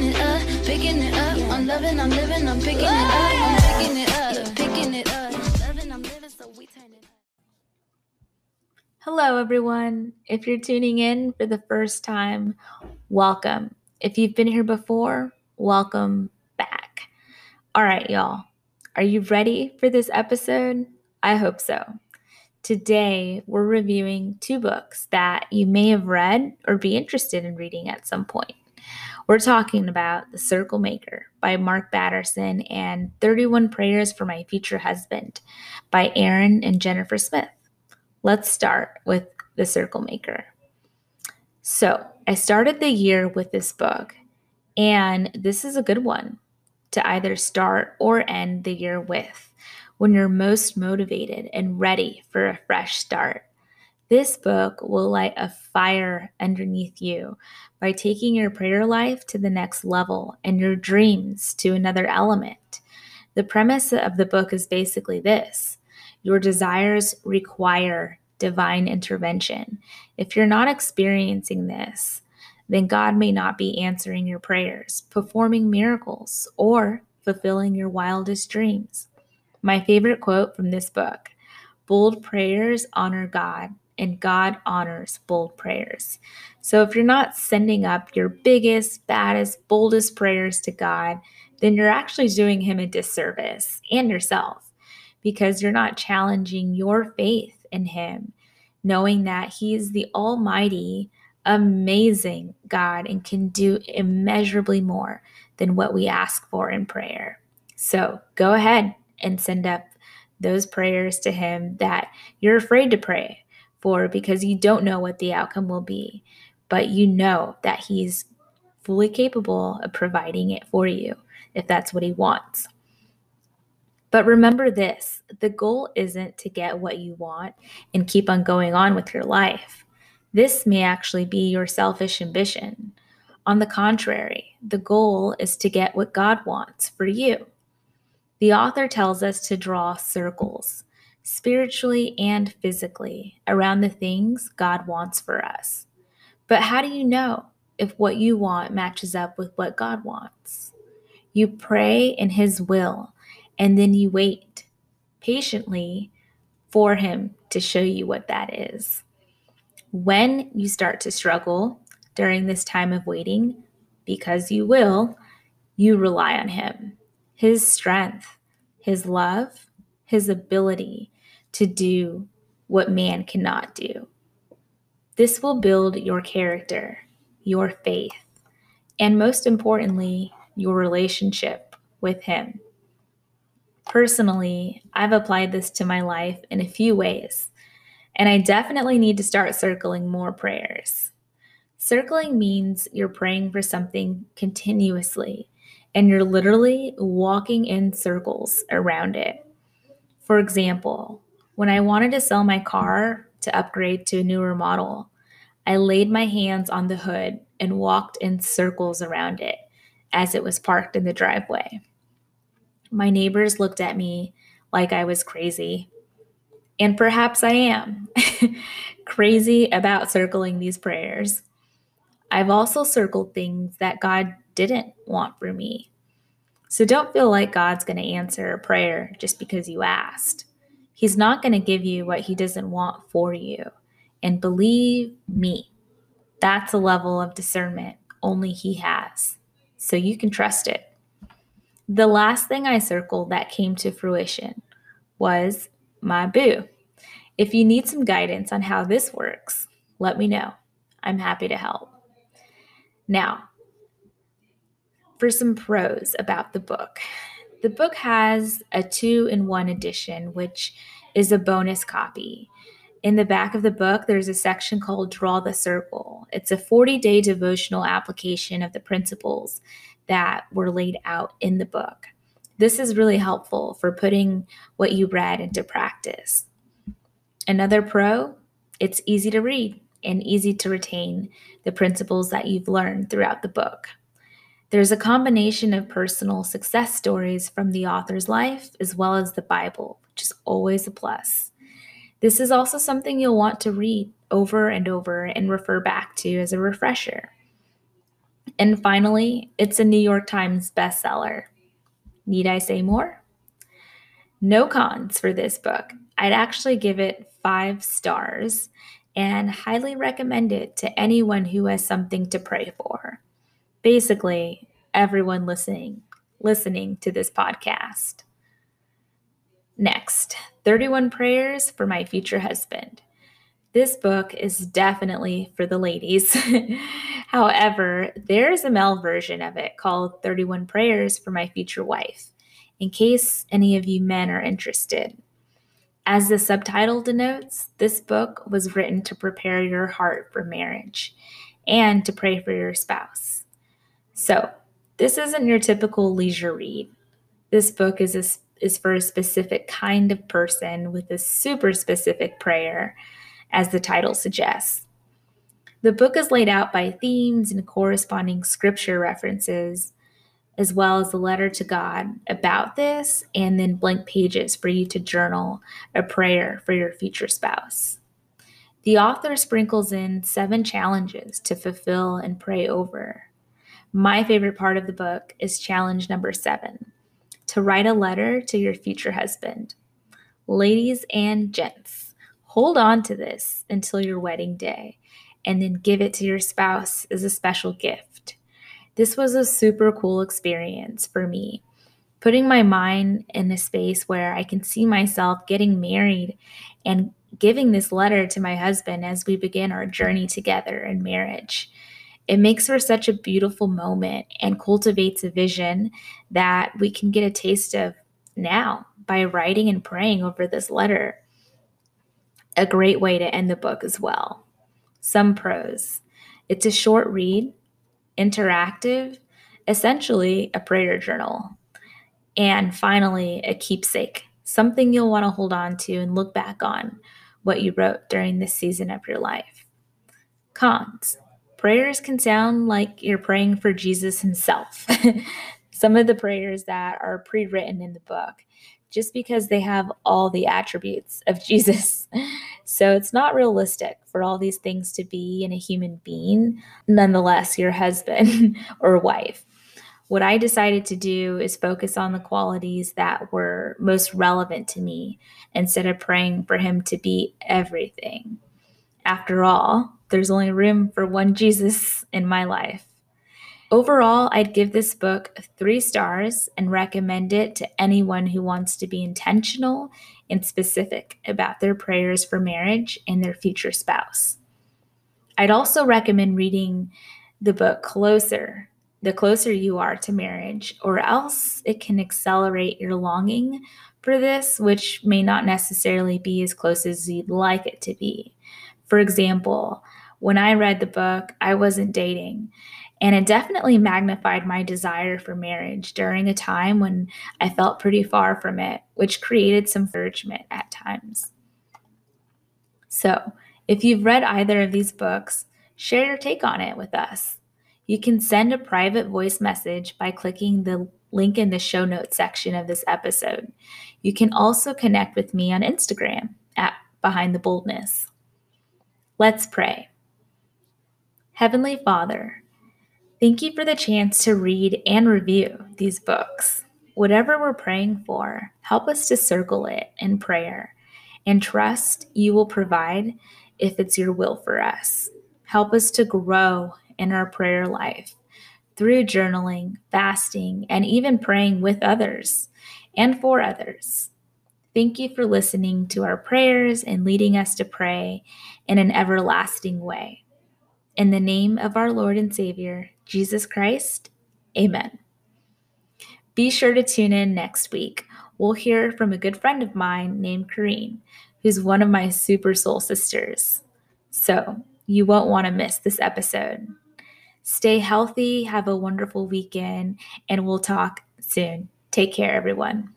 picking it up, picking it up. I'm loving, I'm living, I'm picking it up. I'm picking it up. Hello, everyone. If you're tuning in for the first time, welcome. If you've been here before, welcome back. All right, y'all. Are you ready for this episode? I hope so. Today, we're reviewing two books that you may have read or be interested in reading at some point. We're talking about The Circle Maker by Mark Batterson and 31 Prayers for My Future Husband by Aaron and Jennifer Smith. Let's start with The Circle Maker. So, I started the year with this book, and this is a good one to either start or end the year with when you're most motivated and ready for a fresh start. This book will light a fire underneath you by taking your prayer life to the next level and your dreams to another element. The premise of the book is basically this your desires require divine intervention. If you're not experiencing this, then God may not be answering your prayers, performing miracles, or fulfilling your wildest dreams. My favorite quote from this book bold prayers honor God, and God honors bold prayers. So if you're not sending up your biggest, baddest, boldest prayers to God, then you're actually doing Him a disservice and yourself because you're not challenging your faith in Him, knowing that He is the Almighty, amazing God and can do immeasurably more than what we ask for in prayer. So go ahead, and send up those prayers to Him that you're afraid to pray for because you don't know what the outcome will be, but you know that He's fully capable of providing it for you if that's what He wants. But remember this the goal isn't to get what you want and keep on going on with your life. This may actually be your selfish ambition. On the contrary, the goal is to get what God wants for you. The author tells us to draw circles, spiritually and physically, around the things God wants for us. But how do you know if what you want matches up with what God wants? You pray in His will, and then you wait patiently for Him to show you what that is. When you start to struggle during this time of waiting, because you will, you rely on Him his strength, his love, his ability to do what man cannot do. This will build your character, your faith, and most importantly, your relationship with him. Personally, I've applied this to my life in a few ways, and I definitely need to start circling more prayers. Circling means you're praying for something continuously and you're literally walking in circles around it. For example, when I wanted to sell my car to upgrade to a newer model, I laid my hands on the hood and walked in circles around it as it was parked in the driveway. My neighbors looked at me like I was crazy. And perhaps I am crazy about circling these prayers. I've also circled things that God didn't want for me. So don't feel like God's going to answer a prayer just because you asked. He's not going to give you what he doesn't want for you. And believe me, that's a level of discernment only he has. So you can trust it. The last thing I circled that came to fruition was my boo. If you need some guidance on how this works, let me know. I'm happy to help. Now, for some pros about the book. The book has a two in one edition, which is a bonus copy. In the back of the book, there's a section called Draw the Circle. It's a 40 day devotional application of the principles that were laid out in the book. This is really helpful for putting what you read into practice. Another pro, it's easy to read and easy to retain the principles that you've learned throughout the book. There's a combination of personal success stories from the author's life as well as the Bible, which is always a plus. This is also something you'll want to read over and over and refer back to as a refresher. And finally, it's a New York Times bestseller. Need I say more? No cons for this book. I'd actually give it five stars and highly recommend it to anyone who has something to pray for. Basically, everyone listening listening to this podcast. Next, 31 prayers for my future husband. This book is definitely for the ladies. However, there's a male version of it called 31 Prayers for My Future Wife, in case any of you men are interested. As the subtitle denotes, this book was written to prepare your heart for marriage and to pray for your spouse. So, this isn't your typical leisure read. This book is, a, is for a specific kind of person with a super specific prayer, as the title suggests. The book is laid out by themes and corresponding scripture references as well as a letter to God about this, and then blank pages for you to journal a prayer for your future spouse. The author sprinkles in seven challenges to fulfill and pray over. My favorite part of the book is challenge number seven to write a letter to your future husband. Ladies and gents, hold on to this until your wedding day and then give it to your spouse as a special gift. This was a super cool experience for me. Putting my mind in a space where I can see myself getting married and giving this letter to my husband as we begin our journey together in marriage. It makes for such a beautiful moment and cultivates a vision that we can get a taste of now by writing and praying over this letter. A great way to end the book as well. Some pros. It's a short read interactive, essentially a prayer journal. And finally, a keepsake, something you'll want to hold on to and look back on what you wrote during this season of your life. Cons prayers can sound like you're praying for Jesus himself. Some of the prayers that are pre written in the book just because they have all the attributes of Jesus. So it's not realistic for all these things to be in a human being, nonetheless, your husband or wife. What I decided to do is focus on the qualities that were most relevant to me instead of praying for him to be everything. After all, there's only room for one Jesus in my life. Overall, I'd give this book three stars and recommend it to anyone who wants to be intentional and specific about their prayers for marriage and their future spouse. I'd also recommend reading the book Closer, the closer you are to marriage, or else it can accelerate your longing for this, which may not necessarily be as close as you'd like it to be. For example, when I read the book, I wasn't dating and it definitely magnified my desire for marriage during a time when I felt pretty far from it, which created some encouragement at times. So, if you've read either of these books, share your take on it with us. You can send a private voice message by clicking the link in the show notes section of this episode. You can also connect with me on Instagram at Behind the Boldness. Let's pray. Heavenly Father, Thank you for the chance to read and review these books. Whatever we're praying for, help us to circle it in prayer and trust you will provide if it's your will for us. Help us to grow in our prayer life through journaling, fasting, and even praying with others and for others. Thank you for listening to our prayers and leading us to pray in an everlasting way. In the name of our Lord and Savior, Jesus Christ, amen. Be sure to tune in next week. We'll hear from a good friend of mine named Kareen, who's one of my super soul sisters. So you won't want to miss this episode. Stay healthy, have a wonderful weekend, and we'll talk soon. Take care, everyone.